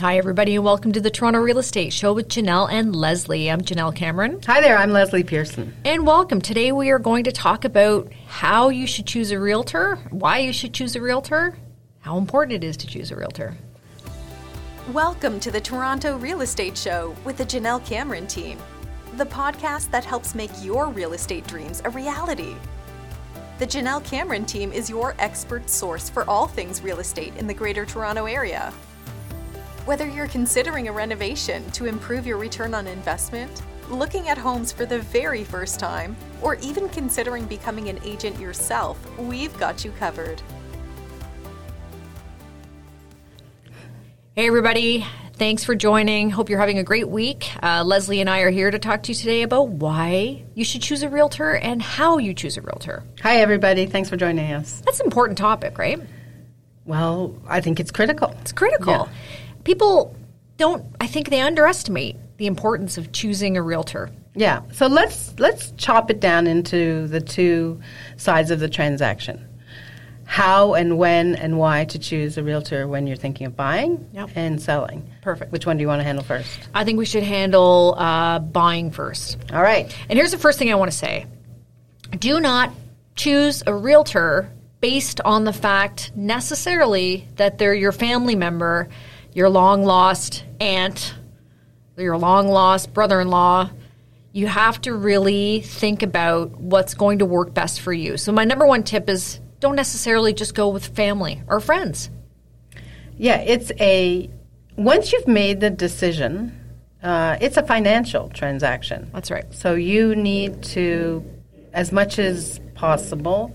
Hi, everybody, and welcome to the Toronto Real Estate Show with Janelle and Leslie. I'm Janelle Cameron. Hi there, I'm Leslie Pearson. And welcome. Today we are going to talk about how you should choose a realtor, why you should choose a realtor, how important it is to choose a realtor. Welcome to the Toronto Real Estate Show with the Janelle Cameron team, the podcast that helps make your real estate dreams a reality. The Janelle Cameron team is your expert source for all things real estate in the Greater Toronto Area. Whether you're considering a renovation to improve your return on investment, looking at homes for the very first time, or even considering becoming an agent yourself, we've got you covered. Hey, everybody. Thanks for joining. Hope you're having a great week. Uh, Leslie and I are here to talk to you today about why you should choose a realtor and how you choose a realtor. Hi, everybody. Thanks for joining us. That's an important topic, right? Well, I think it's critical. It's critical. Yeah people don't I think they underestimate the importance of choosing a realtor. Yeah. So let's let's chop it down into the two sides of the transaction. How and when and why to choose a realtor when you're thinking of buying yep. and selling. Perfect. Which one do you want to handle first? I think we should handle uh, buying first. All right. And here's the first thing I want to say do not choose a realtor based on the fact necessarily that they're your family member your long lost aunt, your long lost brother in law, you have to really think about what's going to work best for you. So, my number one tip is don't necessarily just go with family or friends. Yeah, it's a, once you've made the decision, uh, it's a financial transaction. That's right. So, you need to, as much as possible,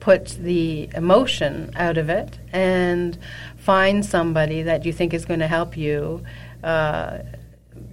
put the emotion out of it and find somebody that you think is going to help you uh,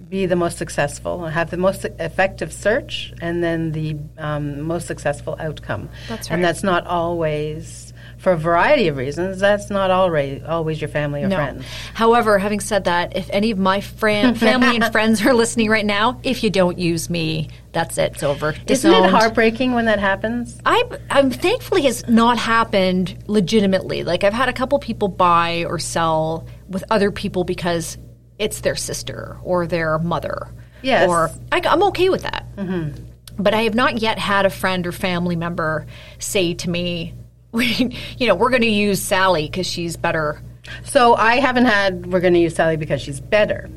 be the most successful, have the most effective search, and then the um, most successful outcome. That's right. And that's not always for a variety of reasons, that's not always always your family or no. friends. However, having said that, if any of my family and friends are listening right now, if you don't use me, that's it. It's over. Disowned. Isn't it heartbreaking when that happens? I, I'm thankfully has not happened legitimately. Like I've had a couple people buy or sell with other people because it's their sister or their mother. Yes. Or I, am okay with that. Mm-hmm. But I have not yet had a friend or family member say to me, we, you know, we're going to use Sally because she's better. So I haven't had, we're going to use Sally because she's better.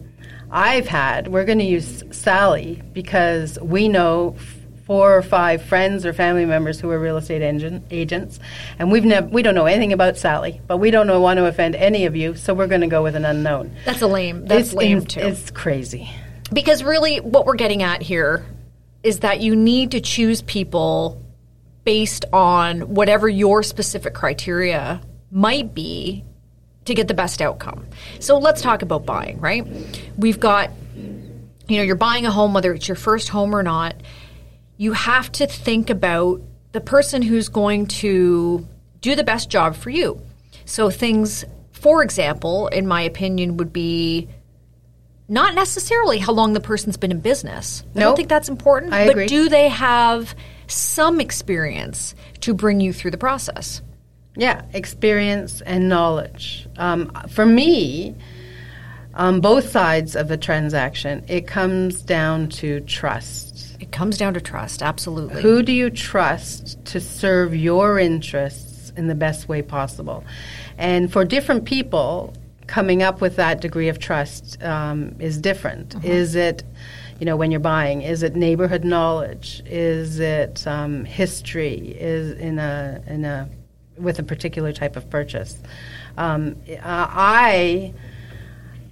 I've had, we're going to use Sally because we know four or five friends or family members who are real estate engine, agents, and we've never we don't know anything about Sally, but we don't know, want to offend any of you, so we're going to go with an unknown. That's a lame. That's it's, lame it's, too. It's crazy. Because really, what we're getting at here is that you need to choose people based on whatever your specific criteria might be to get the best outcome. So let's talk about buying, right? We've got, you know, you're buying a home, whether it's your first home or not, you have to think about the person who's going to do the best job for you. So things, for example, in my opinion, would be not necessarily how long the person's been in business. I don't think that's important. I but agree. do they have some experience to bring you through the process. Yeah, experience and knowledge. Um, for me, on both sides of a transaction, it comes down to trust. It comes down to trust, absolutely. Who do you trust to serve your interests in the best way possible? And for different people, coming up with that degree of trust um, is different. Uh-huh. Is it you know, when you're buying? Is it neighborhood knowledge? Is it um, history? Is in a in a with a particular type of purchase? Um, I,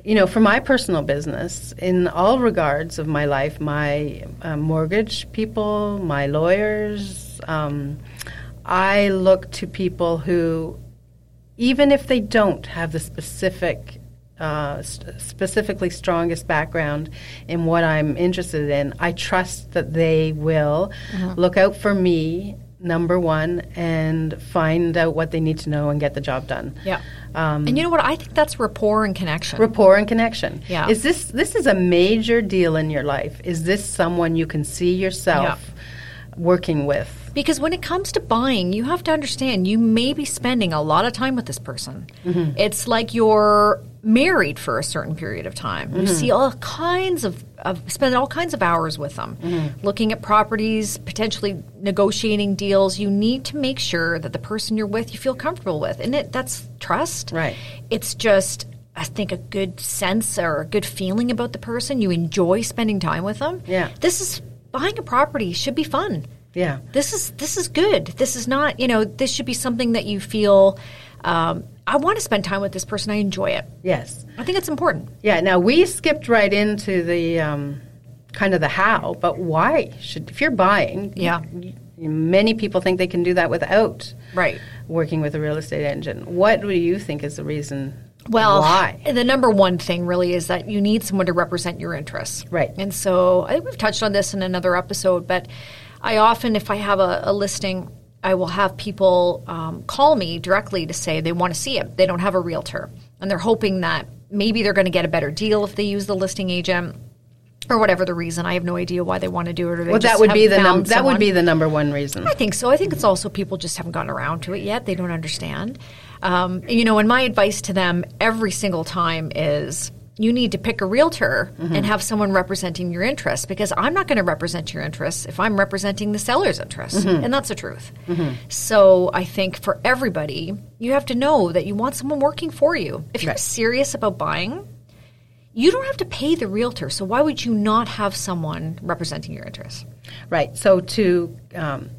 you know, for my personal business, in all regards of my life, my uh, mortgage people, my lawyers, um, I look to people who, even if they don't have the specific uh, st- specifically strongest background in what I'm interested in, I trust that they will uh-huh. look out for me, number one, and find out what they need to know and get the job done. Yeah. Um, and you know what? I think that's rapport and connection. Rapport and connection. Yeah. Is this this is a major deal in your life? Is this someone you can see yourself yeah. working with? Because when it comes to buying, you have to understand you may be spending a lot of time with this person. Mm-hmm. It's like your married for a certain period of time. You see all kinds of, of spend all kinds of hours with them, looking at properties, potentially negotiating deals. You need to make sure that the person you're with you feel comfortable with, and it that's trust. Right. It's just I think a good sense or a good feeling about the person. You enjoy spending time with them. Yeah. This is buying a property should be fun Yeah. this is this is good. This is not you know this should be something that you feel. Um, I want to spend time with this person. I enjoy it. Yes. I think it's important. Yeah. Now we skipped right into the um, kind of the how, but why should if you're buying? Yeah. y- Many people think they can do that without Right. working with a real estate agent. What do you think is the reason? Well, why? the number one thing really is that you need someone to represent your interests. Right. And so I think we've touched on this in another episode, but I often, if I have a, a listing, I will have people um, call me directly to say they want to see it. They don't have a realtor. And they're hoping that maybe they're going to get a better deal if they use the listing agent. Or whatever the reason, I have no idea why they want to do it. Or they Well, just that would be the num- that would be the number one reason. I think so. I think it's also people just haven't gotten around to it yet. They don't understand. Um, you know, and my advice to them every single time is you need to pick a realtor Mm-hmm. and have someone representing your interests because I'm not going to represent your interests if I'm representing the seller's interests. Mm-hmm. And that's the truth. So I think for everybody, you have to know that you want someone working for you. If you're Right. serious about buying, you don't have to pay the realtor. So why would you not have someone representing your interests? Right. So to um,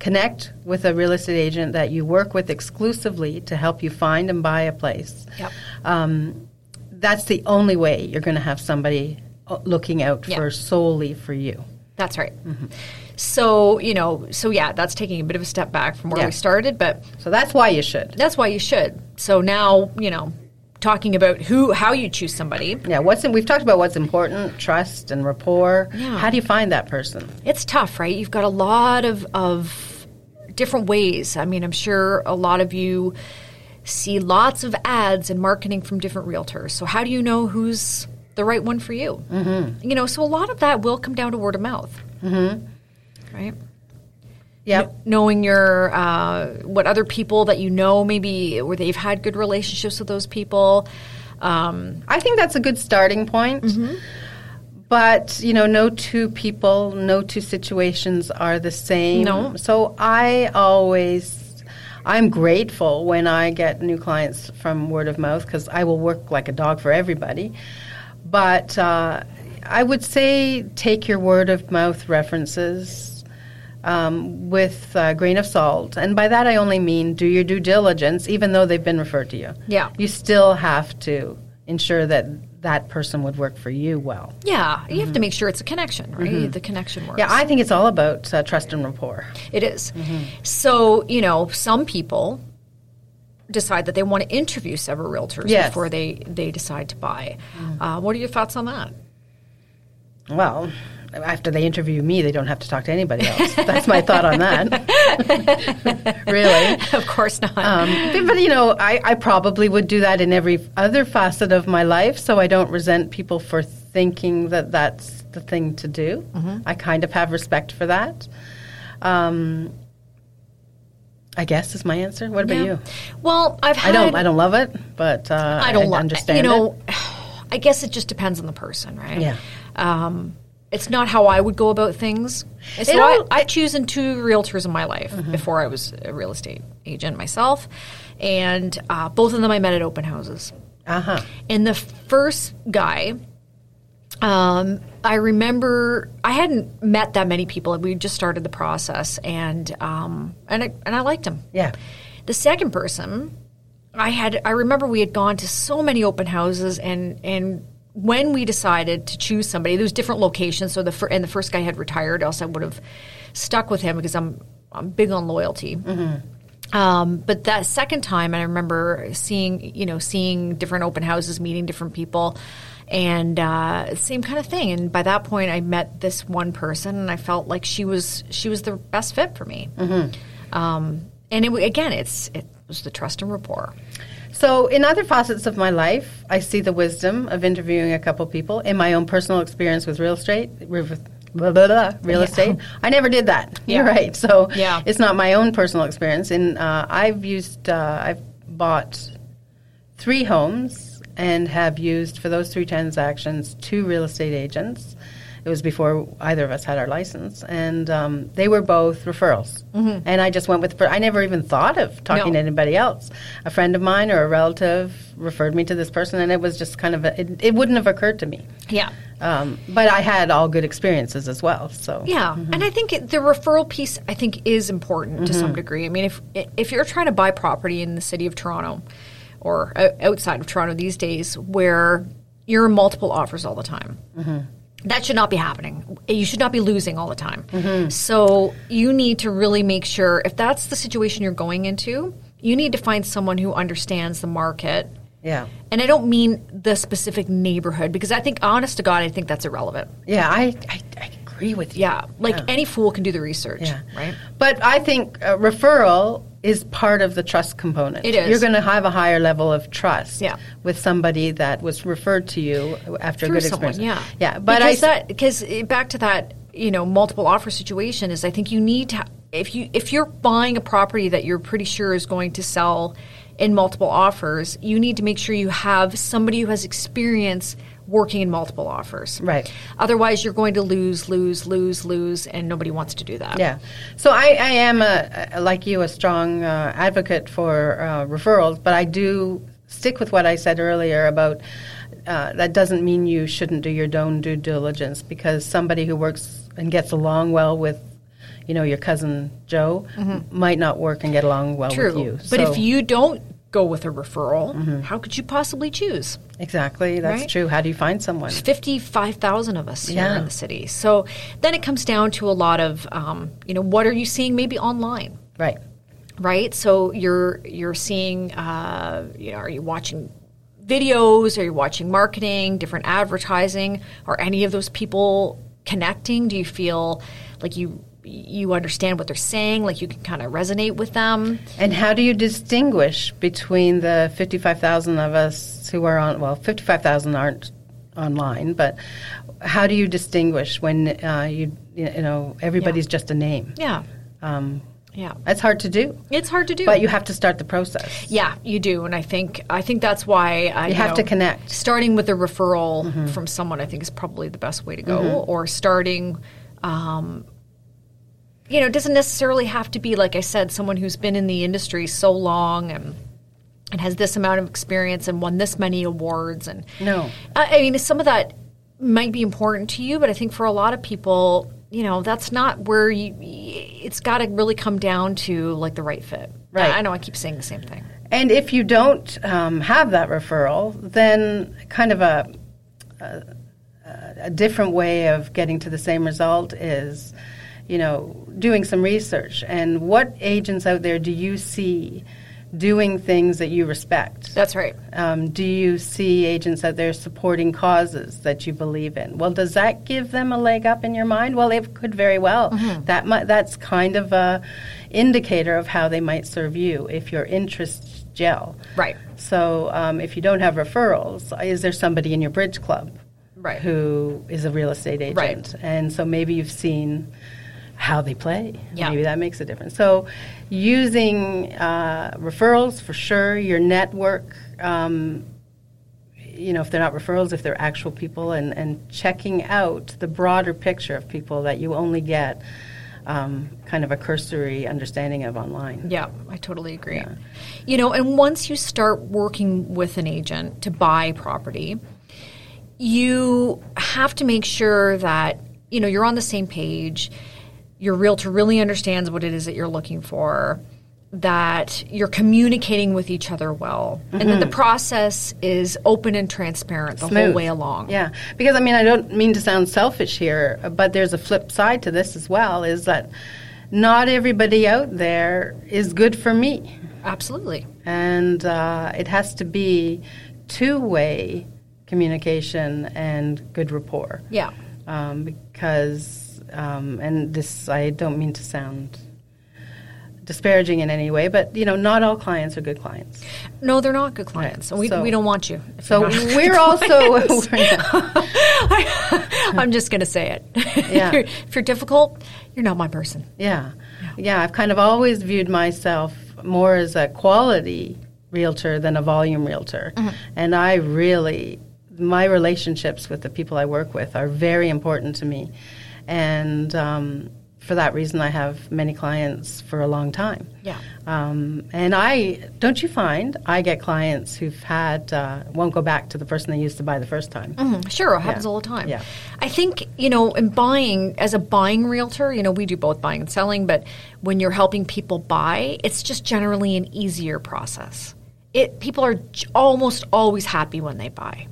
connect with a real estate agent that you work with exclusively to help you find and buy a place. Yep. Um, that's the only way you're going to have somebody uh, looking out Yeah. for solely for you. That's right. So, you know, so yeah, that's taking a bit of a step back from where Yeah. we started, but So that's why you should. that's why you should. So now, you know, talking about who how you choose somebody. Yeah. What's in, we've talked about what's important, trust and rapport. Yeah. How do you find that person? It's tough, right? You've got a lot of of different ways. I mean, I'm sure a lot of you see lots of ads and marketing from different realtors. So how do you know who's the right one for you? Mm-hmm. You know, so a lot of that will come down to word of mouth. Mm-hmm. Right? Yep. knowing your uh, what other people that you know maybe where they've had good relationships with those people um, I think that's a good starting point. Mm-hmm. But, you know, no two people, no two situations are the same. No. So I always, I'm grateful when I get new clients from word of mouth because I will work like a dog for everybody. But uh, I would say take your word of mouth references um, with a grain of salt. And by that I only mean do your due diligence, even though they've been referred to you. Yeah. You still have to ensure that that person would work for you well. yeah you have to make sure it's a connection right the connection works Yeah, I think it's all about uh, trust and rapport. it is. so you know some people decide that they want to interview several realtors Yes. before they they decide to buy uh, what are your thoughts on that Well, after they interview me, they don't have to talk to anybody else. That's my thought on that. really. of course not Um, but, you know, I, I probably would do that in every other facet of my life, so I don't resent people for thinking that that's the thing to do. I kind of have respect for that. Um, I guess is my answer. What about Yeah. you? well i've had, I don't. I don't love it, but uh, I don't lo- understand You know, it. I guess it just depends on the person, right? Yeah. Um, it's not how I would go about things. And So all- I, I've chosen two realtors in my life before I was a real estate agent myself, and uh, both of them I met at open houses. Uh huh. And the first guy, um, I remember I hadn't met that many people. We just started the process, and um, and I, and I liked him. Yeah. The second person, I had I remember we had gone to so many open houses and and when we decided to choose somebody, there was different locations. So the fir- and the first guy had retired, else I would have stuck with him because I'm I'm big on loyalty. Um, but that second time, I remember seeing you know seeing different open houses, meeting different people, and uh, same kind of thing. And by that point, I met this one person, and I felt like she was she was the best fit for me. Um, and it, again, it's it was the trust and rapport. So, in other facets of my life, I see the wisdom of interviewing a couple people. In my own personal experience with real estate, with blah, blah, blah, real Yeah. estate, I never did that. Yeah. You're right. So, Yeah. it's not my own personal experience. And uh, I've used, uh, I've bought three homes and have used for those three transactions two real estate agents. It was before either of us had our license, and um, they were both referrals. Mm-hmm. And I just went with. I never even thought of talking No. to anybody else. A friend of mine or a relative referred me to this person, and it was just kind of a, it, it wouldn't have occurred to me. Yeah. Um, but I had all good experiences as well. So Yeah, and I think it, the referral piece I think is important to some degree. I mean, if if you're trying to buy property in the city of Toronto or outside of Toronto these days, where you're in multiple offers all the time. That should not be happening. You should not be losing all the time. So you need to really make sure if that's the situation you're going into, you need to find someone who understands the market. yeah, And I don't mean the specific neighborhood because I think, honest to God, I think that's irrelevant. yeah, I, I, I agree with you. Yeah, like Yeah. any fool can do the research, Yeah. right? But I think uh, referral is part of the trust component. It is. You're going to have a higher level of trust Yeah. with somebody that was referred to you after Through a good someone, experience. yeah, Yeah, but because I that because back to that you know multiple offer situation is I think you need to if you if you're buying a property that you're pretty sure is going to sell in multiple offers, you need to make sure you have somebody who has experience working in multiple offers. Right. Otherwise, you're going to lose, lose, lose, lose, and nobody wants to do that. Yeah. So I, I am, a, a- like you, a strong uh, advocate for uh, referrals, but I do stick with what I said earlier about uh, that doesn't mean you shouldn't do your own due diligence because somebody who works and gets along well with, you know, your cousin Joe might not work and get along well True. with you. But So- if you don't go with a referral, how could you possibly choose? Exactly, that's Right? true. How do you find someone? 55,000 of us here in the city. So then it comes down to a lot of, um, you know, what are you seeing maybe online, Right. right? So you're you're seeing, uh, you know, are you watching videos? Are you watching marketing, different advertising? Are any of those people connecting? Do you feel like you you understand what they're saying, like you can kind of resonate with them? And how do you distinguish between the 55,000 of us who are on, well, 55,000 aren't online, but how do you distinguish when uh, you, you know, everybody's just a name? Yeah, Um, yeah. that's hard to do, It's hard to do. but you have to start the process. Yeah, you do, and I think I think that's why uh, You have know, to connect. Starting with a referral from someone, I think, is probably the best way to go. Or starting, um, you know, it doesn't necessarily have to be like I said, someone who's been in the industry so long and and has this amount of experience and won this many awards. And No. I, I mean, some of that might be important to you, but I think for a lot of people. You know, that's not where you. It's got to really come down to like the right fit. Right. I know I keep saying the same thing. And if you don't um, have that referral, then kind of a, a, a different way of getting to the same result is, you know, doing some research. And what agents out there do you see doing things that you respect? That's right. Um, do you see agents out there supporting causes that you believe in? Well, does that give them a leg up in your mind? Well, it could very well. That mi- that's kind of a indicator of how they might serve you if your interests gel. Right. So, um, if you don't have referrals, is there somebody in your bridge club Right. who is a real estate agent? Right. And so maybe you've seen how they play. Yeah. Maybe that makes a difference. So, using uh, referrals for sure, your network. Um, you know, if they're not referrals, if they're actual people, and, and checking out the broader picture of people that you only get um, kind of a cursory understanding of online. Yeah, I totally agree. You know, and once you start working with an agent to buy property, you have to make sure that, you know, you're on the same page, your realtor really understands what it is that you're looking for, that you're communicating with each other well, and that the process is open and transparent the whole way along. Yeah, because I mean, I don't mean to sound selfish here, but there's a flip side to this as well. Is that not everybody out there is good for me, Absolutely. and uh, it has to be two-way communication and good rapport. Yeah. um, because um, and this I don't mean to sound disparaging in any way, but you know, not all clients are good clients. No, they're not good clients. and we, So- we don't want you. So you're not a we're also I'm just going to say it. Yeah. if, you're, if you're difficult, you're not my person. yeah, yeah. I've kind of always viewed myself more as a quality realtor than a volume realtor. And I really, my relationships with the people I work with are very important to me. And um, for that reason, I have many clients for a long time. Yeah. Um, and I, don't you find, I get clients who've had, uh, won't go back to the person they used to buy the first time. Mm, Sure, it happens Yeah. all the time. Yeah. I think, you know, in buying, as a buying realtor, you know, we do both buying and selling, but when you're helping people buy, it's just generally an easier process. It People are almost always happy when they buy.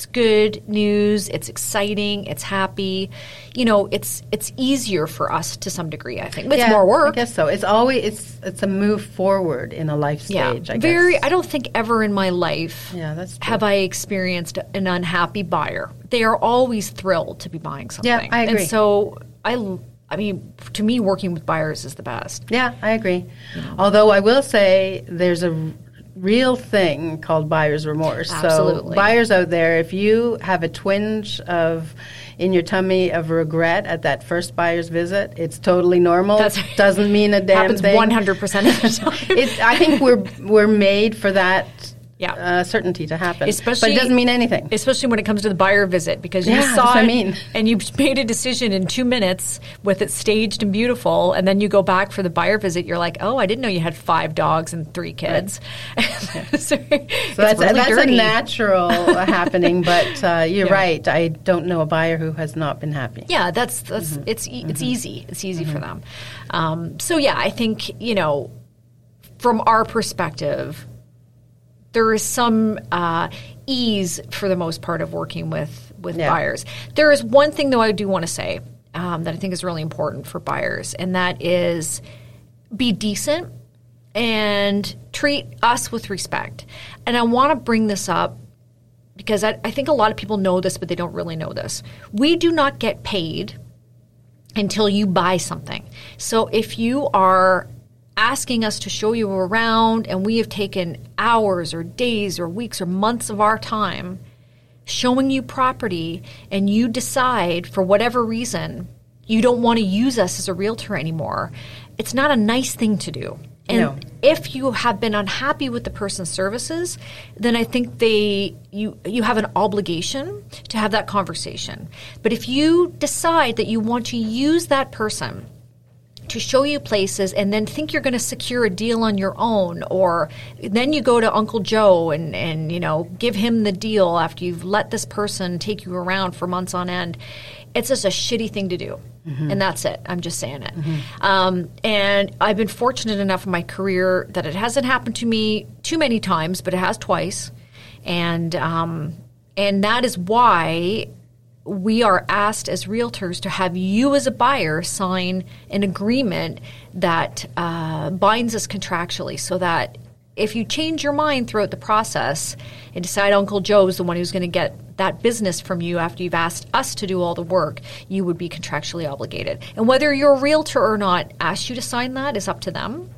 It's good news, it's exciting, it's happy. You know, it's it's easier for us to some degree, I think. It's Yeah, more work. I guess so. It's always, it's, it's a move forward in a life yeah. stage, I guess. Very I don't think ever in my life Yeah, that's true. have I experienced an unhappy buyer. They are always thrilled to be buying something. Yeah, I agree. And so I I mean, to me, working with buyers is the best. Yeah, I agree. Although I will say there's a real thing called buyer's remorse. Absolutely. So buyers out there, if you have a twinge of in your tummy of regret at that first buyer's visit, it's totally normal. That's- Doesn't mean a damn Happens thing. 100% of the time. It, I think we're we're made for that Yeah. uh, certainty to happen. Especially- but it doesn't mean anything. Especially when it comes to the buyer visit, because you Yeah, saw that's what I it mean. and you made a decision in two minutes with it staged and beautiful, and then you go back for the buyer visit. You're like, oh, I didn't know you had five dogs and three kids. so So that's, really that's a natural uh, happening, but uh, you're Yeah. right. I don't know a buyer who has not been happy. Yeah, that's that's it's e- it's easy. It's easy for them. Um, so yeah, I think you know, from our perspective, there is some uh, ease for the most part of working with with Yeah. buyers. There is one thing though I do want to say um, that I think is really important for buyers, and that is be decent and treat us with respect. And I want to bring this up because I, I think a lot of people know this, but they don't really know this. We do not get paid until you buy something. So if you are asking us to show you around and we have taken hours or days or weeks or months of our time showing you property and you decide for whatever reason you don't want to use us as a realtor anymore, it's not a nice thing to do. And No. if you have been unhappy with the person's services, then I think they you you have an obligation to have that conversation. But if you decide that you want to use that person to show you places and then think you're going to secure a deal on your own or then you go to uncle joe and, and you know give him the deal after you've let this person take you around for months on end. It's just a shitty thing to do. And that's it. I'm just saying it. Um, and i've been fortunate enough in my career that it hasn't happened to me too many times but it has twice. And um, and that is why we are asked as realtors to have you as a buyer sign an agreement that uh, binds us contractually so that if you change your mind throughout the process and decide Uncle Joe is the one who's going to get that business from you after you've asked us to do all the work, you would be contractually obligated. And whether your realtor or not asks you to sign that is up to them.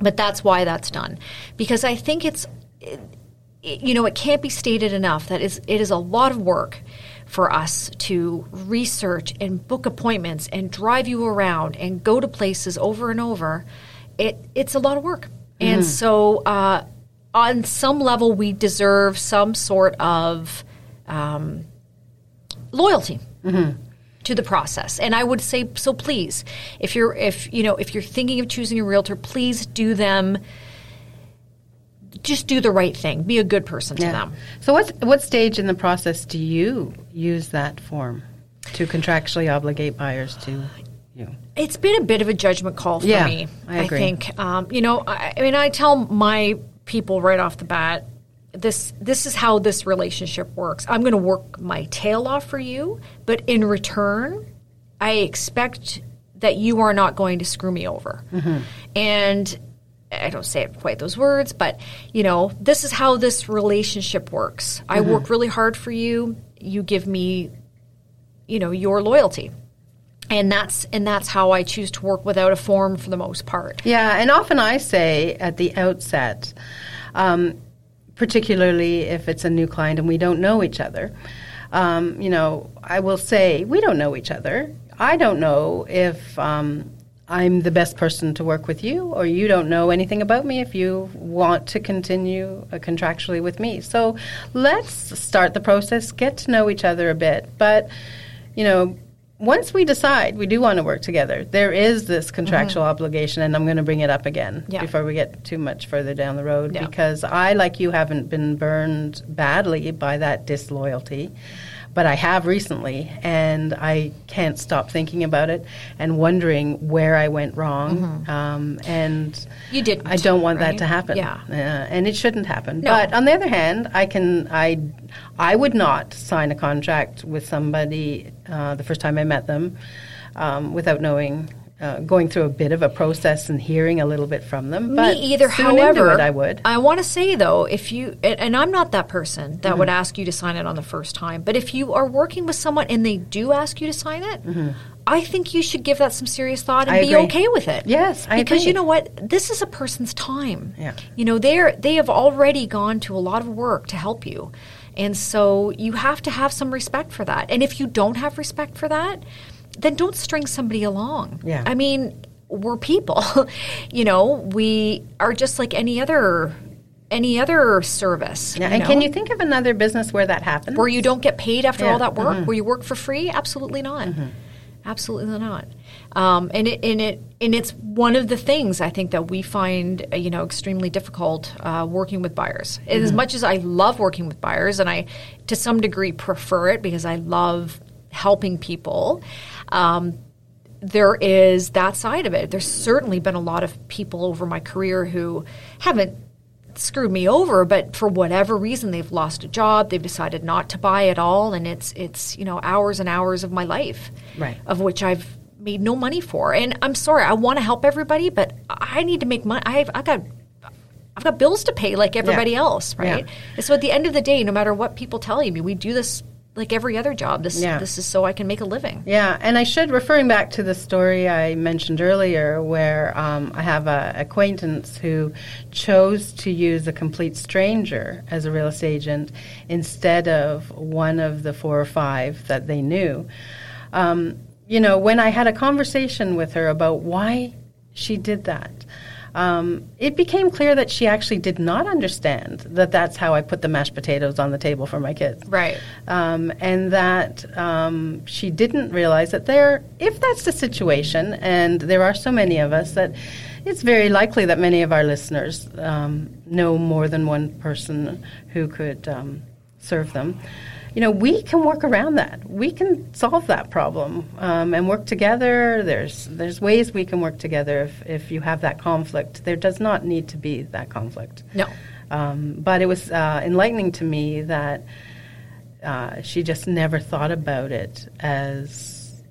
But that's why that's done. Because I think it's it- you know, it can't be stated enough that is, it is a lot of work for us to research and book appointments and drive you around and go to places over and over. It, it's a lot of work. And so, uh, on some level, we deserve some sort of um, loyalty to the process. And I would say, so please, if you're if you know if you're thinking of choosing a realtor, please do them. Just do the right thing. Be a good person to them. So what what stage in the process do you use that form to contractually obligate buyers to you? It's been a bit of a judgment call for Yeah, me. I agree. think, um, you know, I, I mean, I tell my people right off the bat, this this is how this relationship works. I'm going to work my tail off for you, but in return, I expect that you are not going to screw me over. Mm-hmm. And I don't say it quite those words, but you know, this is how this relationship works. I Mm-hmm. work really hard for you. You give me, you know, your loyalty. And that's and that's how I choose to work without a form for the most part. Yeah, and often I say at the outset, um, particularly if it's a new client and we don't know each other, um, you know, I will say we don't know each other. I don't know if um, I'm the best person to work with you, or you don't know anything about me if you want to continue uh, contractually with me. So let's start the process, get to know each other a bit. But, you know, once we decide we do want to work together, there is this contractual obligation, and I'm going to bring it up again Yeah. before we get too much further down the road Yeah. because I, like you, haven't been burned badly by that disloyalty. But I have recently, and I can't stop thinking about it and wondering where I went wrong. Um, and You didn't, I don't want right? that to happen. Yeah. Uh, and it shouldn't happen. No. But on the other hand, I can I I would not sign a contract with somebody uh, the first time I met them um, without knowing. Uh, going through a bit of a process and hearing a little bit from them, but Me either. However, it, I would. I want to say though, if you and, and I'm not that person that Mm-hmm. would ask you to sign it on the first time, but if you are working with someone and they do ask you to sign it, I think you should give that some serious thought and Mm-hmm. I be agree. okay with it. Yes, I because agree. you know what, this is a person's time. Yeah. you know they're they have already gone to a lot of work to help you, and so you have to have some respect for that. And if you don't have respect for that, then don't string somebody along. Yeah. I mean, we're people. you know, we are just like any other any other service. Yeah, and know? can you think of another business where that happens? where you don't get paid after Yeah, all that work, mhm. where you work for free? Absolutely not. Absolutely not. Um, and it and it and it's one of the things I think that we find uh, you know extremely difficult uh, working with buyers. And As much as I love working with buyers, and I to some degree prefer it because I love helping people. Um, there is that side of it. There's certainly been a lot of people over my career who haven't screwed me over, but for whatever reason they've lost a job, they've decided not to buy at all, and it's it's you know hours and hours of my life, Right. Of which I've made no money for. And I'm sorry, I want to help everybody, but I need to make money. I've I got. I've got bills to pay like everybody Yeah. else, right? Yeah. And so at the end of the day, no matter what people tell you, we do this like every other job. This Yeah. this is so I can make a living. Yeah, and I should, referring back to the story I mentioned earlier, where um, I have a acquaintance who chose to use a complete stranger as a real estate agent instead of one of the four or five that they knew. Um, you know, when I had a conversation with her about why she did that, um, it became clear that she actually did not understand that that's how I put the mashed potatoes on the table for my kids Right. um, and that um, she didn't realize that there, if that's the situation, and there are so many of us, that it's very likely that many of our listeners um, know more than one person who could um, serve them. You know, we can work around that. We can solve that problem um, and work together. There's there's ways we can work together if, if you have that conflict. There does not need to be that conflict. No. Um, but it was uh, enlightening to me that uh, she just never thought about it as,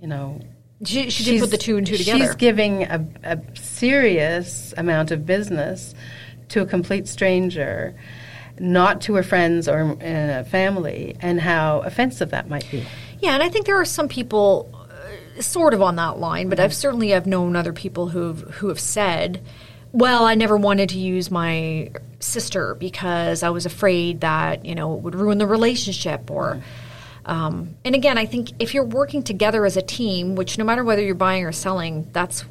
you know, She, she didn't put the two and two together. she's giving a, a serious amount of business to a complete stranger, not to her friends or uh, family, and how offensive that might be. Yeah, and I think there are some people uh, sort of on that line, but I've certainly I've known other people who've who have said, "Well, I never wanted to use my sister because I was afraid that you know it would ruin the relationship." Or, um, and again, I think if you're working together as a team, which no matter whether you're buying or selling, that's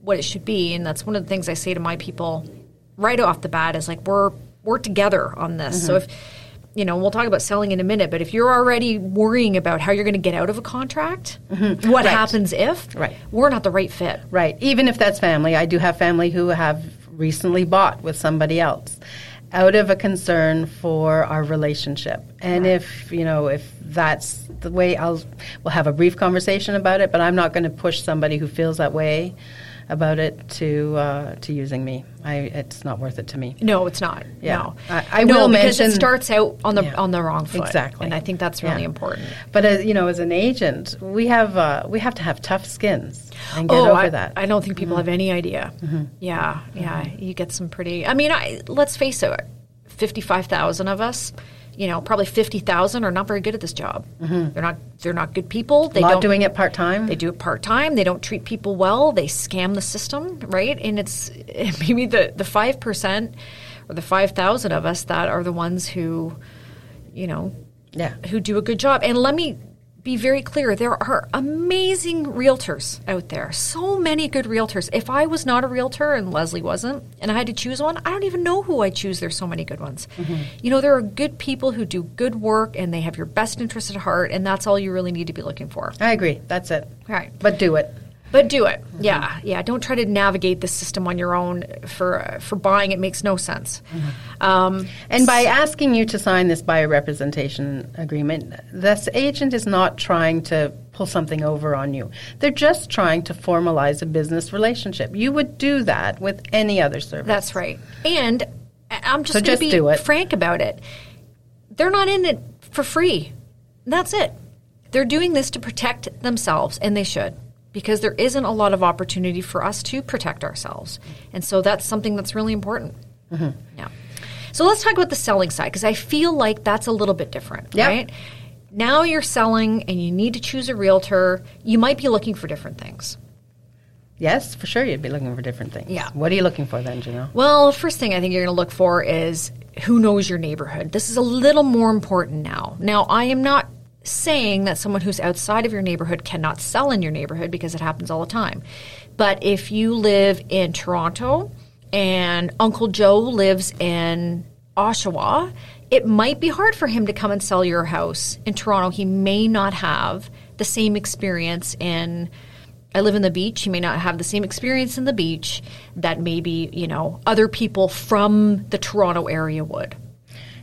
what it should be, and that's one of the things I say to my people right off the bat is like we're we're together on this. So mm-hmm. if you know, we'll talk about selling in a minute, but if you're already worrying about how you're going to get out of a contract, mm-hmm. what Right. happens if Right. we're not the right fit? Right. Even if that's family, I do have family who have recently bought with somebody else out of a concern for our relationship. And if, you know, if that's the way I'll we'll have a brief conversation about it, but I'm not going to push somebody who feels that way about it to uh, to using me. I it's not worth it to me. No, it's not. Yeah. No, I- I no, will because it starts out on the Yeah. on the wrong foot. Exactly. and I think that's really Yeah. important. But as you know, as an agent, we have uh, we have to have tough skins and get oh, over I, that. Mm-hmm. I don't think people have any idea. Yeah, yeah. You get some pretty. I mean, I, let's face it. Fifty-five thousand of us. You know, probably fifty thousand are not very good at this job. They're not. They're not good people. They Mm-hmm. not don't doing it part time. They do it part time. They don't treat people well. They scam the system, right? And it's maybe the the five percent or the five thousand of us that are the ones who, you know, Yeah. who do a good job. And let me be very clear there are amazing realtors out there. So many good realtors. If I was not a realtor and Leslie wasn't, and I had to choose one, I don't even know who I choose. There's so many good ones. Mm-hmm. You know, there are good people who do good work and they have your best interest at heart, and that's all you really need to be looking for. I agree. That's it. Right. But do it. But do it. Yeah, yeah. Don't try to navigate the system on your own for uh, for buying. It makes no sense. Um, And by asking you to sign this buyer representation agreement, this agent is not trying to pull something over on you. They're just trying to formalize a business relationship. You would do that with any other service. That's right. And I- I'm just So going to be frank about it. They're not in it for free. That's it. They're doing this to protect themselves, and they should, because there isn't a lot of opportunity for us to protect ourselves. And so that's something that's really important. Mm-hmm. Yeah. So let's talk about the selling side, because I feel like that's a little bit different, Yep. right? Now you're selling and you need to choose a realtor. You might be looking for different things. Yes, for sure you'd be looking for different things. Yeah. What are you looking for then, Janelle? Well, first thing I think you're going to look for is who knows your neighborhood. This is a little more important now. Now, I am not saying that someone who's outside of your neighborhood cannot sell in your neighborhood because it happens all the time. But if you live in Toronto and Uncle Joe lives in Oshawa, it might be hard for him to come and sell your house in Toronto. He may not have the same experience in I live in the beach. He may not have the same experience in the beach that maybe, you know, other people from the Toronto area would.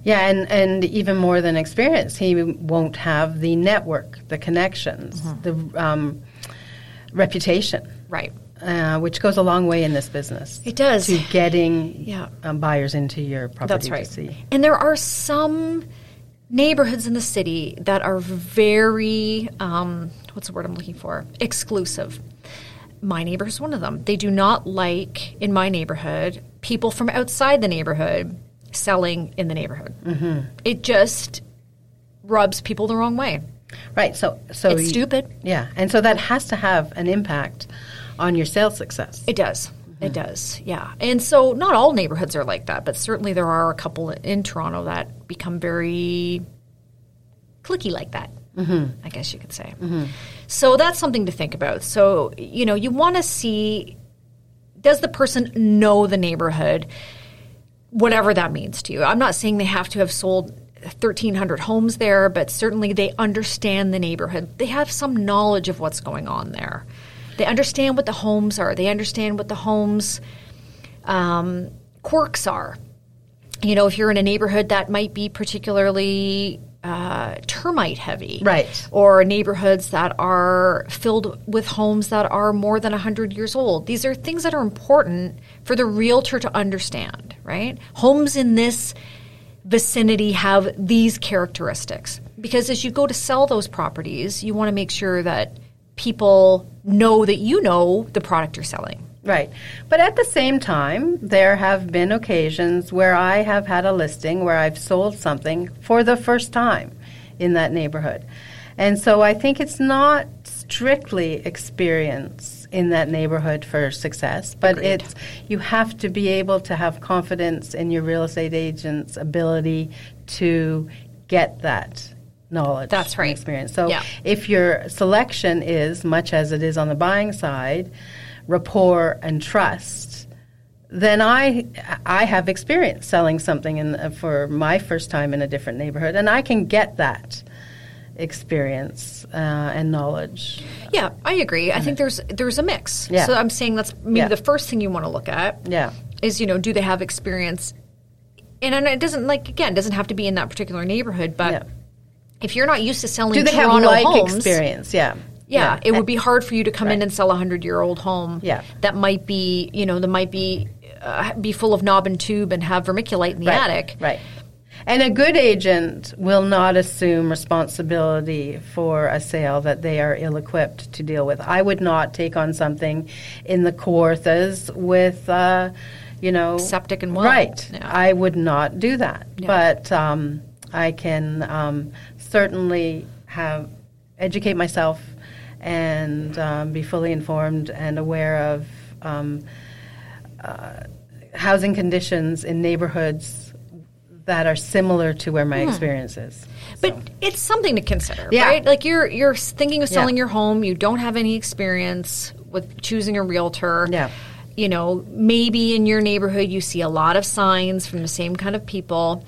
Yeah, and, and even more than experience, he won't have the network, the connections, Mm-hmm. the um, reputation, Right. uh, which goes a long way in this business. It does. To getting Yeah. um, buyers into your property That's to right. see. And there are some neighborhoods in the city that are very, um, what's the word I'm looking for? Exclusive. My neighbor's one of them. They do not like, in my neighborhood, people from outside the neighborhood selling in the neighborhood. Mm-hmm. It just rubs people the wrong way. Right. So, so It's you- stupid. Yeah, and so that has to have an impact on your sales success. It does. It does. Yeah. And so not all neighborhoods are like that, but certainly there are a couple in Toronto that become very clicky like that. Mm-hmm. I guess you could say. So that's something to think about. So, you know, you want to see does the person know the neighborhood, whatever that means to you? I'm not saying they have to have sold 1,300 homes there, but certainly they understand the neighborhood. They have some knowledge of what's going on there. They understand what the homes are, they understand what the homes' um, quirks are. You know, if you're in a neighborhood that might be particularly uh, termite heavy, Right. Or neighborhoods that are filled with homes that are more than 100 years old. These are things that are important for the realtor to understand, right? Homes in this vicinity have these characteristics. Because as you go to sell those properties, you want to make sure that people know that you know the product you're selling. Right. But at the same time, there have been occasions where I have had a listing where I've sold something for the first time in that neighborhood. And so I think it's not strictly experience in that neighborhood for success, but Agreed. it's you have to be able to have confidence in your real estate agent's ability to get that knowledge That's right. experience. So Yeah. if your selection is much as it is on the buying side, rapport and trust, then I I have experience selling something in, for my first time in a different neighborhood, and I can get that experience uh, and knowledge. Yeah, I agree. I think there's there's a mix. Yeah. So I'm saying that's maybe Yeah. the first thing you want to look at. Yeah. Is you know do they have experience? And and it doesn't like again it doesn't have to be in that particular neighborhood, but Yeah. if you're not used to selling Do they have like homes, experience? Yeah. Yeah, it would be hard for you to come in and sell a hundred year old home. Yeah. that might be you know that might be uh, be full of knob and tube and have vermiculite in the right. attic. Right. And a good agent will not assume responsibility for a sale that they are ill equipped to deal with. I would not take on something in the Kawarthas with, uh, you know, Septic and well. Right. Yeah. I would not do that. Yeah. But um, I can um, certainly have educate myself and um, be fully informed and aware of um, uh, housing conditions in neighborhoods that are similar to where my experience is. But it's something to consider, Yeah. right? Like you're you're thinking of Yeah. selling your home, you don't have any experience with choosing a realtor. Yeah. You know, maybe in your neighborhood you see a lot of signs from the same kind of people.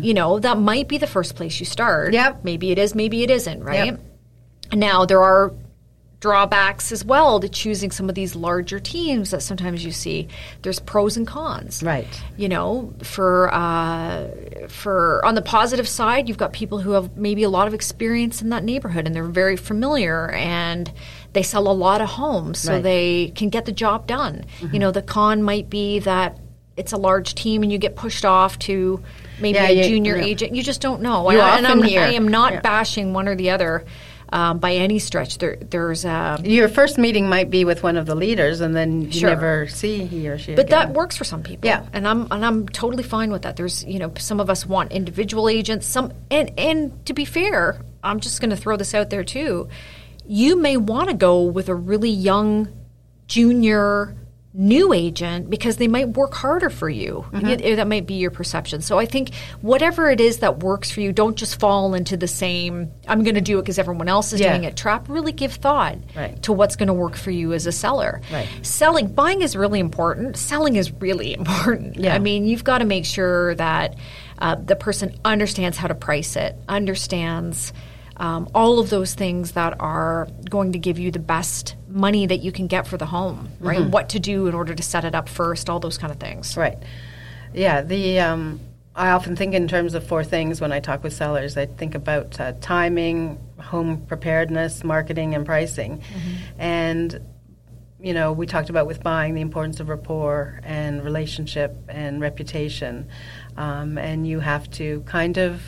You know, that might be the first place you start. Mm-hmm. Yep. Maybe it is, maybe it isn't, right? Yep. Now there are drawbacks as well to choosing some of these larger teams that sometimes you see. There's pros and cons. Right. You know, for uh, for on the positive side, you've got people who have maybe a lot of experience in that neighborhood and they're very familiar and they sell a lot of homes, so Right. Mm-hmm. they can get the job done. You know, the con might be that it's a large team and you get pushed off to maybe Yeah, a you- junior yeah. agent. You just don't know. You I- and I'm, I am not yeah. bashing one or the other um, by any stretch. There, there's uh, Your first meeting might be with one of the leaders, and then you Sure. never see he or she. But again. that works for some people. Yeah. And I'm and I'm totally fine with that. There's you know, some of us want individual agents, some and and to be fair, I'm just gonna throw this out there too. You may want to go with a really young junior new agent because they might work harder for you. Mm-hmm. It- that might be your perception. So I think whatever it is that works for you, don't just fall into the same I'm going to do it because everyone else is Yeah. doing it trap. Really give thought Right. to what's going to work for you as a seller. Right. Selling, buying is really important. Selling is really important. Yeah. I mean, you've got to make sure that uh, the person understands how to price it, understands um, all of those things that are going to give you the best money that you can get for the home, right? Mm-hmm. What to do in order to set it up first, all those kind of things. Right. Yeah. The um, I often think in terms of four things when I talk with sellers. I think about uh, timing, home preparedness, marketing, and pricing. And you know, we talked about with buying the importance of rapport and relationship and reputation, um, and you have to kind of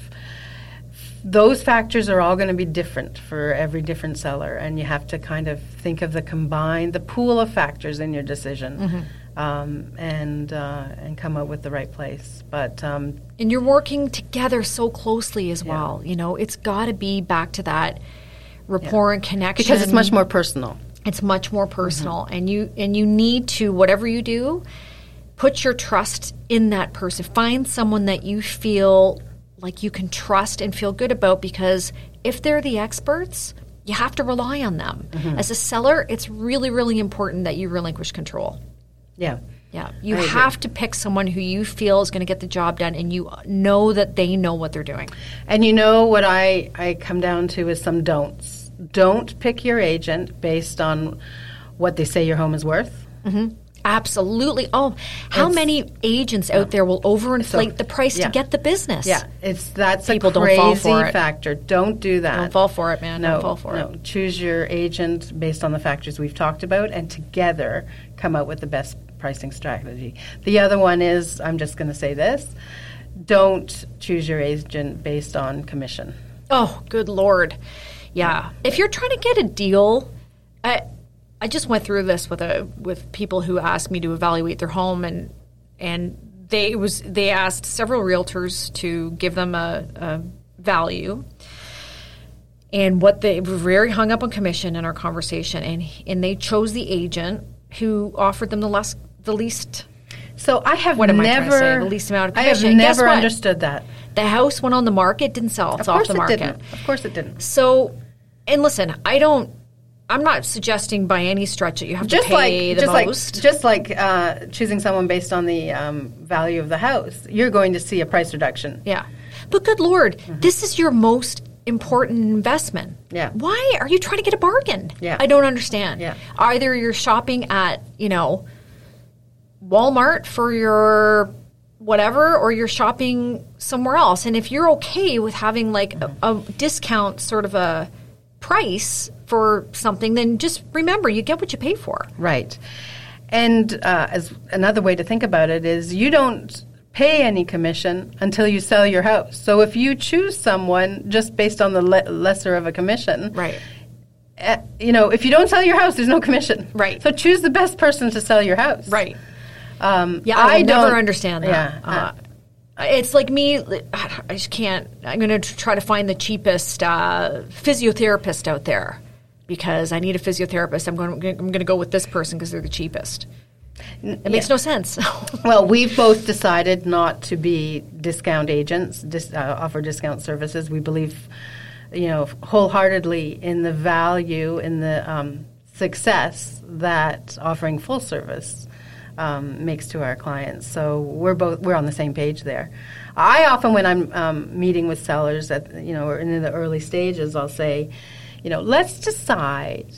those factors are all going to be different for every different seller, and you have to kind of think of the combined, the pool of factors in your decision, um, and uh, and come up with the right place. But um, And you're working together so closely as well. You know, it's got to be back to that rapport and connection because it's much more personal. It's much more personal, and you and you need to whatever you do, put your trust in that person. Find someone that you feel like you can trust and feel good about because if they're the experts, you have to rely on them. Mm-hmm. As a seller, it's really really important that you relinquish control. Yeah. Yeah, you have to pick someone who you feel is going to get the job done, and you know that they know what they're doing. And you know what I, I come down to is some don'ts. Don't pick your agent based on what they say your home is worth. Mm-hmm. Absolutely. Oh, how It's- many agents out there will overinflate So- the price yeah. to get the business? Yeah, it's that's People a don't fall for it. factor. Don't do that. Don't fall for it, man. No, Don't fall for no. it. Choose your agent based on the factors we've talked about, and together come out with the best pricing strategy. The other one is I'm just going to say this: don't choose your agent based on commission. Oh, good lord. Yeah. If you're trying to get a deal, I I just went through this with a with people who asked me to evaluate their home and and they was they asked several realtors to give them a, a value. And what they were very hung up on commission in our conversation and and they chose the agent who offered them the less the least So I have What am I trying to say? The least amount of commission. I have commission. And guess never understood that. the house went on the market, didn't sell. It's Of off the market. didn't. Of course it didn't. So, and listen, I don't. I'm not suggesting by any stretch that you have just to pay like the just most. like just like uh, choosing someone based on the um, value of the house, you're going to see a price reduction. yeah, but good lord, this is your most important investment. Mm-hmm. Yeah. Why are you trying to get a bargain? Yeah. I don't understand. Yeah. Either you're shopping at you know Walmart for your whatever or you're shopping somewhere else and if you're okay with having like a, a discount sort of a price for something then just remember you get what you pay for Right. And uh, as another way to think about it is, you don't pay any commission until you sell your house. So if you choose someone just based on the le- lesser of a commission, right uh, you know, if you don't sell your house, there's no commission. Right. So choose the best person to sell your house. right Um, Yeah, I, don't never understand that. Yeah. Uh, it's like me. I just can't. I'm going to try to find the cheapest uh, physiotherapist out there because I need a physiotherapist. I'm going. I'm going to go with this person because they're the cheapest. It makes no sense. Well, we've both decided not to be discount agents, dis, uh, offer discount services. We believe, you know, wholeheartedly in the value, in the um, success that offering full service um, makes to our clients. So we're both we're on the same page there. I often, when I'm um, meeting with sellers, at you know, or in the early stages, I'll say, you know, let's decide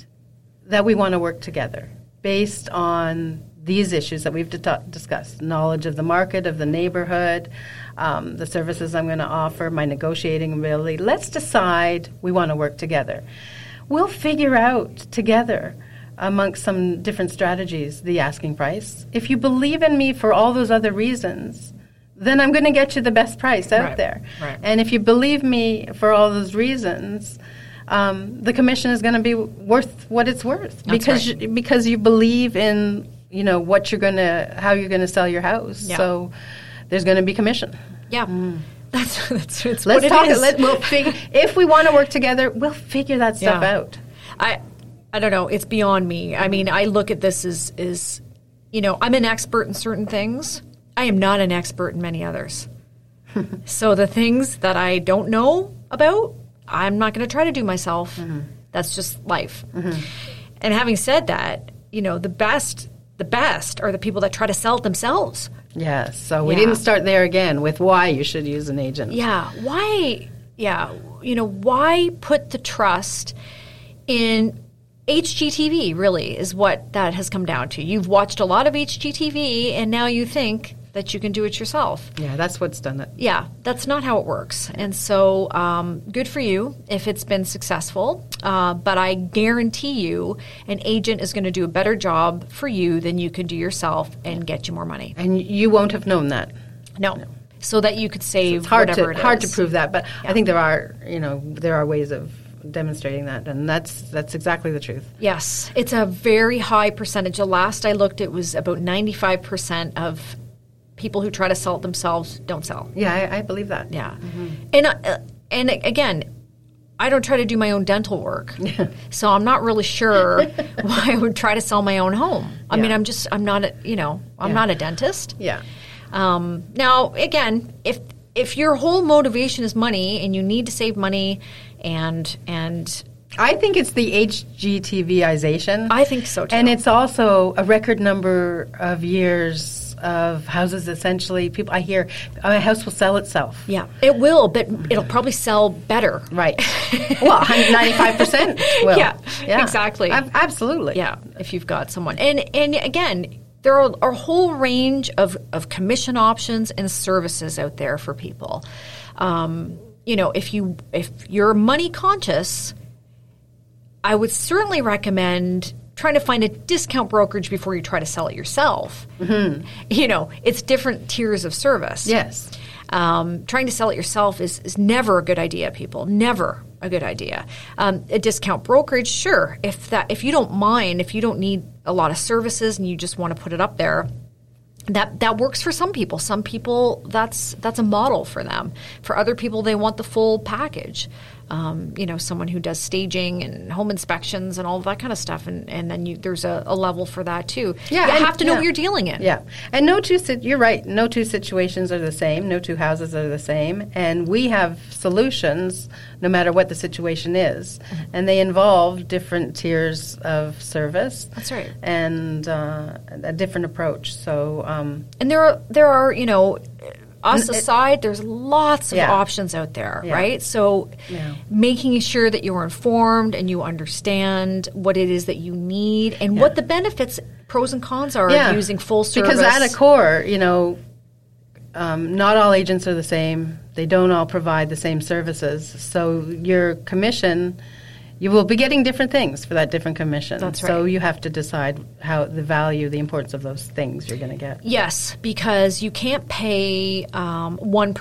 that we want to work together based on these issues that we've di- discussed knowledge of the market, of the neighborhood, um, the services I'm going to offer, my negotiating ability. Let's decide we want to work together. We'll figure out together amongst some different strategies the asking price. If you believe in me for all those other reasons, then I'm going to get you the best price out Right, there. right. And if you believe me for all those reasons, um, the commission is going to be worth what it's worth because right. you, because you believe in you know what you're going to how you're going to sell your house. Yeah. So there's going to be commission. yeah, that's that's, that's Let's what it talk. is. Let, we'll fig- if we want to work together, we'll figure that stuff Yeah. out. I I don't know. It's beyond me. I mean, I look at this as is, you know, I'm an expert in certain things. I am not an expert in many others. so the things that I don't know about, I'm not going to try to do myself. Mm-hmm. That's just life. Mm-hmm. And having said that, you know, the best the best are the people that try to sell it themselves. Yes. So we Yeah. didn't start there again with why you should use an agent. Yeah. Why? Yeah. You know, why put the trust in HGTV? Really, is what that has come down to. You've watched a lot of HGTV, and now you think that you can do it yourself. Yeah, that's what's done it. Yeah, that's not how it works. And so, um, good for you if it's been successful. Uh, but I guarantee you, an agent is going to do a better job for you than you can do yourself and get you more money. And you won't have known that. No. So that you could save It's hard whatever to hard to prove that, but Yeah. I think there are you know there are ways of demonstrating that, and that's that's exactly the truth. Yes, it's a very high percentage. The last I looked, it was about 95% of people who try to sell it themselves don't sell. Yeah, I, I believe that. Yeah. And, uh, and again, I don't try to do my own dental work. so I'm not really sure why I would try to sell my own home. I mean, I'm just, I'm not, a, you know, I'm Yeah. not a dentist. Yeah. Um, now, again, if if your whole motivation is money and you need to save money and and I think it's the HGTVization. I think so too. And it's also a record number of years of houses essentially people I hear a house will sell itself. yeah, it will, but it'll probably sell better. Right. well, 95% will. Yeah, exactly. Ab- absolutely. Yeah, if you've got someone. And and again, there are a whole range of, of commission options and services out there for people. Um, you know, if you if you're money conscious, I would certainly recommend trying to find a discount brokerage before you try to sell it yourself. Mm-hmm. You know, it's different tiers of service. Yes. Um, trying to sell it yourself is, is never a good idea, people. Never a good idea. Um, a discount brokerage, sure. If that, if you don't mind, if you don't need a lot of services and you just want to put it up there, that that works for some people. Some people that's that's a model for them. For other people, they want the full package. Um, you know, someone who does staging and home inspections and all that kind of stuff, and, and then you, there's a, a level for that too. Yeah, you have to know yeah. what you're dealing in. Yeah, and no two. You're right. No two situations are the same. No two houses are the same, and we have solutions no matter what the situation is, Mm-hmm. and they involve different tiers of service. That's right. and uh, a different approach. So um, And there are there are you know us aside, there's lots of Yeah. options out there, Yeah. right? So Yeah. making sure that you're informed and you understand what it is that you need and what the benefits, pros and cons are of using full service. Because at a core, you know, um, not all agents are the same. They don't all provide the same services. So your commission, you will be getting different things for that different commission. That's right. So you have to decide how the value, the importance of those things you're going to get. Yes, because you can't pay um, one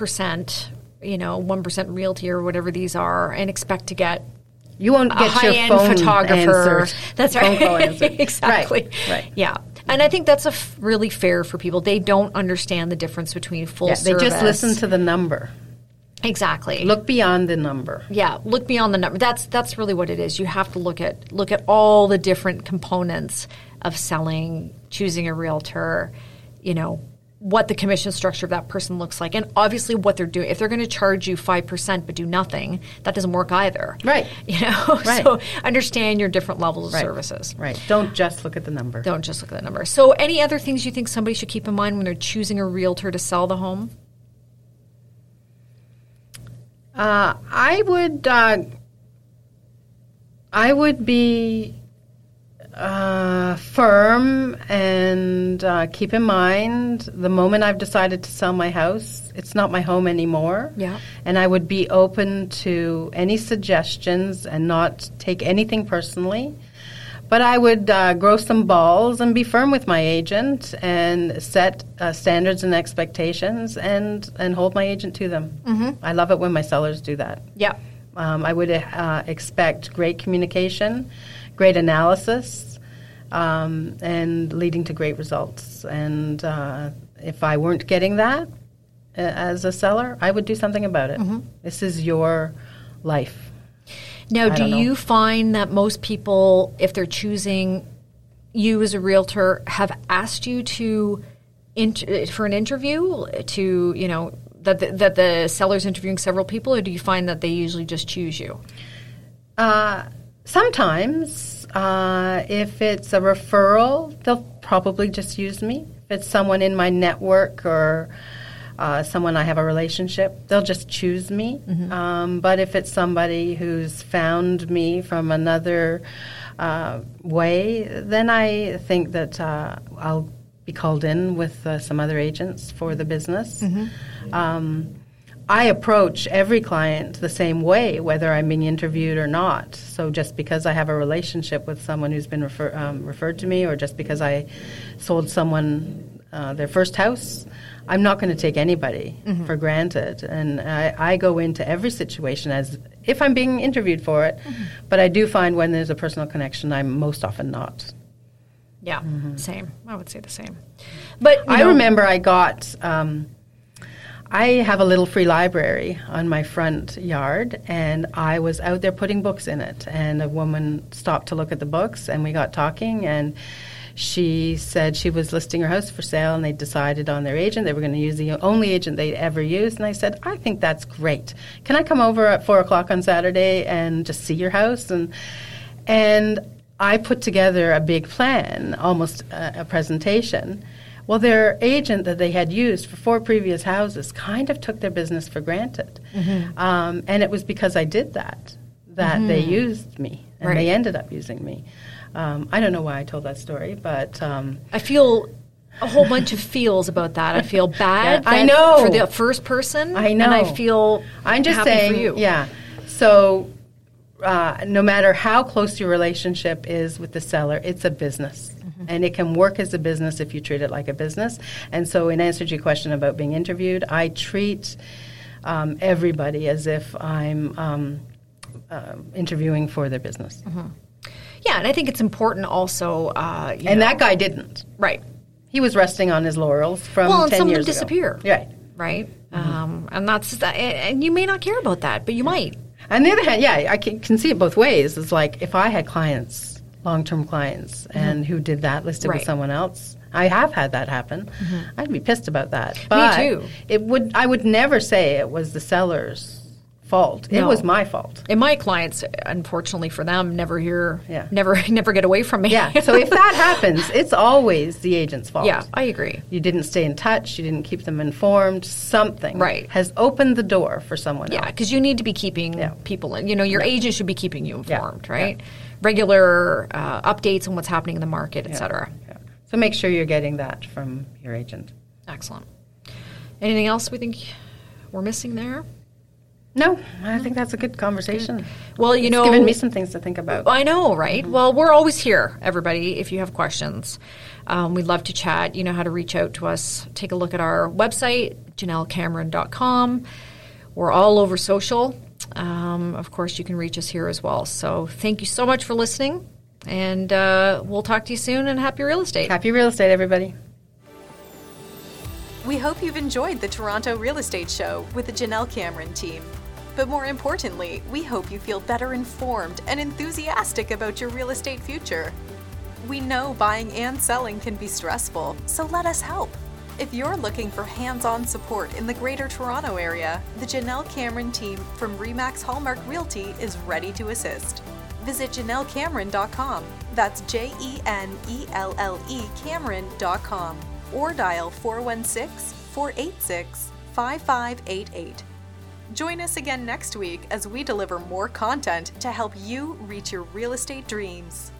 you know, one percent realty or whatever these are, and expect to get You won't a get your high-end phone photographer. answered. That's right. exactly. Right. right. Yeah, and I think that's a f- really fair for people. They don't understand the difference between full Yeah, they service. just listen to the number. Exactly. Look beyond the number. yeah, look beyond the number. That's that's really what it is. You have to look at look at all the different components of selling, choosing a realtor, you know, what the commission structure of that person looks like, and obviously what they're doing. If they're going to charge you five percent but do nothing, that doesn't work either. Right. You know. Right. So understand your different levels of Right. services. Right. Don't just look at the number. Don't just look at the number. So, any other things you think somebody should keep in mind when they're choosing a realtor to sell the home? Uh, I would. Uh, I would be uh, firm and uh, keep in mind the moment I've decided to sell my house, it's not my home anymore. Yeah. And I would be open to any suggestions and not take anything personally. But I would uh, grow some balls and be firm with my agent and set uh, standards and expectations and, and hold my agent to them. Mm-hmm. I love it when my sellers do that. Yeah. Um, I would uh, expect great communication, great analysis, um, and leading to great results. And uh, if I weren't getting that uh, as a seller, I would do something about it. This is your life. Now, do know. you find that most people, if they're choosing you as a realtor, have asked you to int- for an interview to you know that the, that the seller's interviewing several people, or do you find that they usually just choose you? Uh, sometimes, uh, if it's a referral, they'll probably just use me. If it's someone in my network or uh, someone I have a relationship, they'll just choose me. Um, but if it's somebody who's found me from another uh, way, then I think that uh, I'll be called in with uh, some other agents for the business. Um, I approach every client the same way, whether I'm being interviewed or not. So just because I have a relationship with someone who's been refer- um, referred to me, or just because I sold someone uh, their first house, I'm not going to take anybody mm-hmm. for granted. And I, I go into every situation as if I'm being interviewed for it. Mm-hmm. But I do find when there's a personal connection, I'm most often not. Yeah, mm-hmm. same. I would say the same. But I know- remember I got. Um, I have a little free library on my front yard, and I was out there putting books in it. And a woman stopped to look at the books, and we got talking. And she said she was listing her house for sale, and they decided on their agent they were going to use the only agent they'd ever used. And I said, I think that's great. Can I come over at four o'clock on Saturday and just see your house? And and I put together a big plan, almost a, a presentation. Well, their agent that they had used for four previous houses kind of took their business for granted. Um, and it was because I did that that they used me, and Right. they ended up using me. Um, I don't know why I told that story, but um, I feel a whole bunch of feels about that. I feel bad. Yeah, I know. for the first person. I know. and I feel I'm just happy saying, for you. yeah. So, uh, no matter how close your relationship is with the seller, it's a business. Mm-hmm. And it can work as a business if you treat it like a business. And so, in answer to your question about being interviewed, I treat um, everybody as if I'm um, uh, interviewing for their business. Mm-hmm. Yeah, and I think it's important also. Uh, you And know- that guy didn't. right, He was resting on his laurels from well, and 10 some of them ago. disappear. Right. right, um, and that's that, and you may not care about that, but you might. On the other hand, yeah, I can, can see it both ways. It's like if I had clients, long term clients, and who did that listed Mm-hmm. Right. with someone else, I have had that happen. I'd be pissed about that. But too. It would. I would never say it was the seller's fault. It was my fault. And my clients, unfortunately for them, never hear, Yeah. never, never get away from me. Yeah. so if that happens, it's always the agent's fault. yeah, I agree. You didn't stay in touch. You didn't keep them informed. Something Right. has opened the door for someone Yeah, because you need to be keeping Yeah. people in. You know, your agent should be keeping you Yeah. informed, right? Regular uh, updates on what's happening in the market, et cetera. Yeah. So make sure you're getting that from your agent. Excellent. Anything else we think we're missing there? No, I think that's a good conversation. Well, you It's know, given me some things to think about. I know, right? Well, we're always here, everybody. If you have questions, um, we'd love to chat. You know how to reach out to us. Take a look at our website, jenellecameron.com. We're all over social. Um, of course, you can reach us here as well. So, thank you so much for listening, and uh, we'll talk to you soon. And happy real estate. Happy real estate, everybody. We hope you've enjoyed the Toronto Real Estate Show with the Jenelle Cameron team. But more importantly, we hope you feel better informed and enthusiastic about your real estate future. We know buying and selling can be stressful, so let us help. If you're looking for hands on support in the Greater Toronto Area, the Jenelle Cameron team from REMAX Hallmark Realty is ready to assist. Visit JenelleCameron.com, that's J E N E L L E Cameron.com, or dial 416 486 5588. Join us again next week as we deliver more content to help you reach your real estate dreams.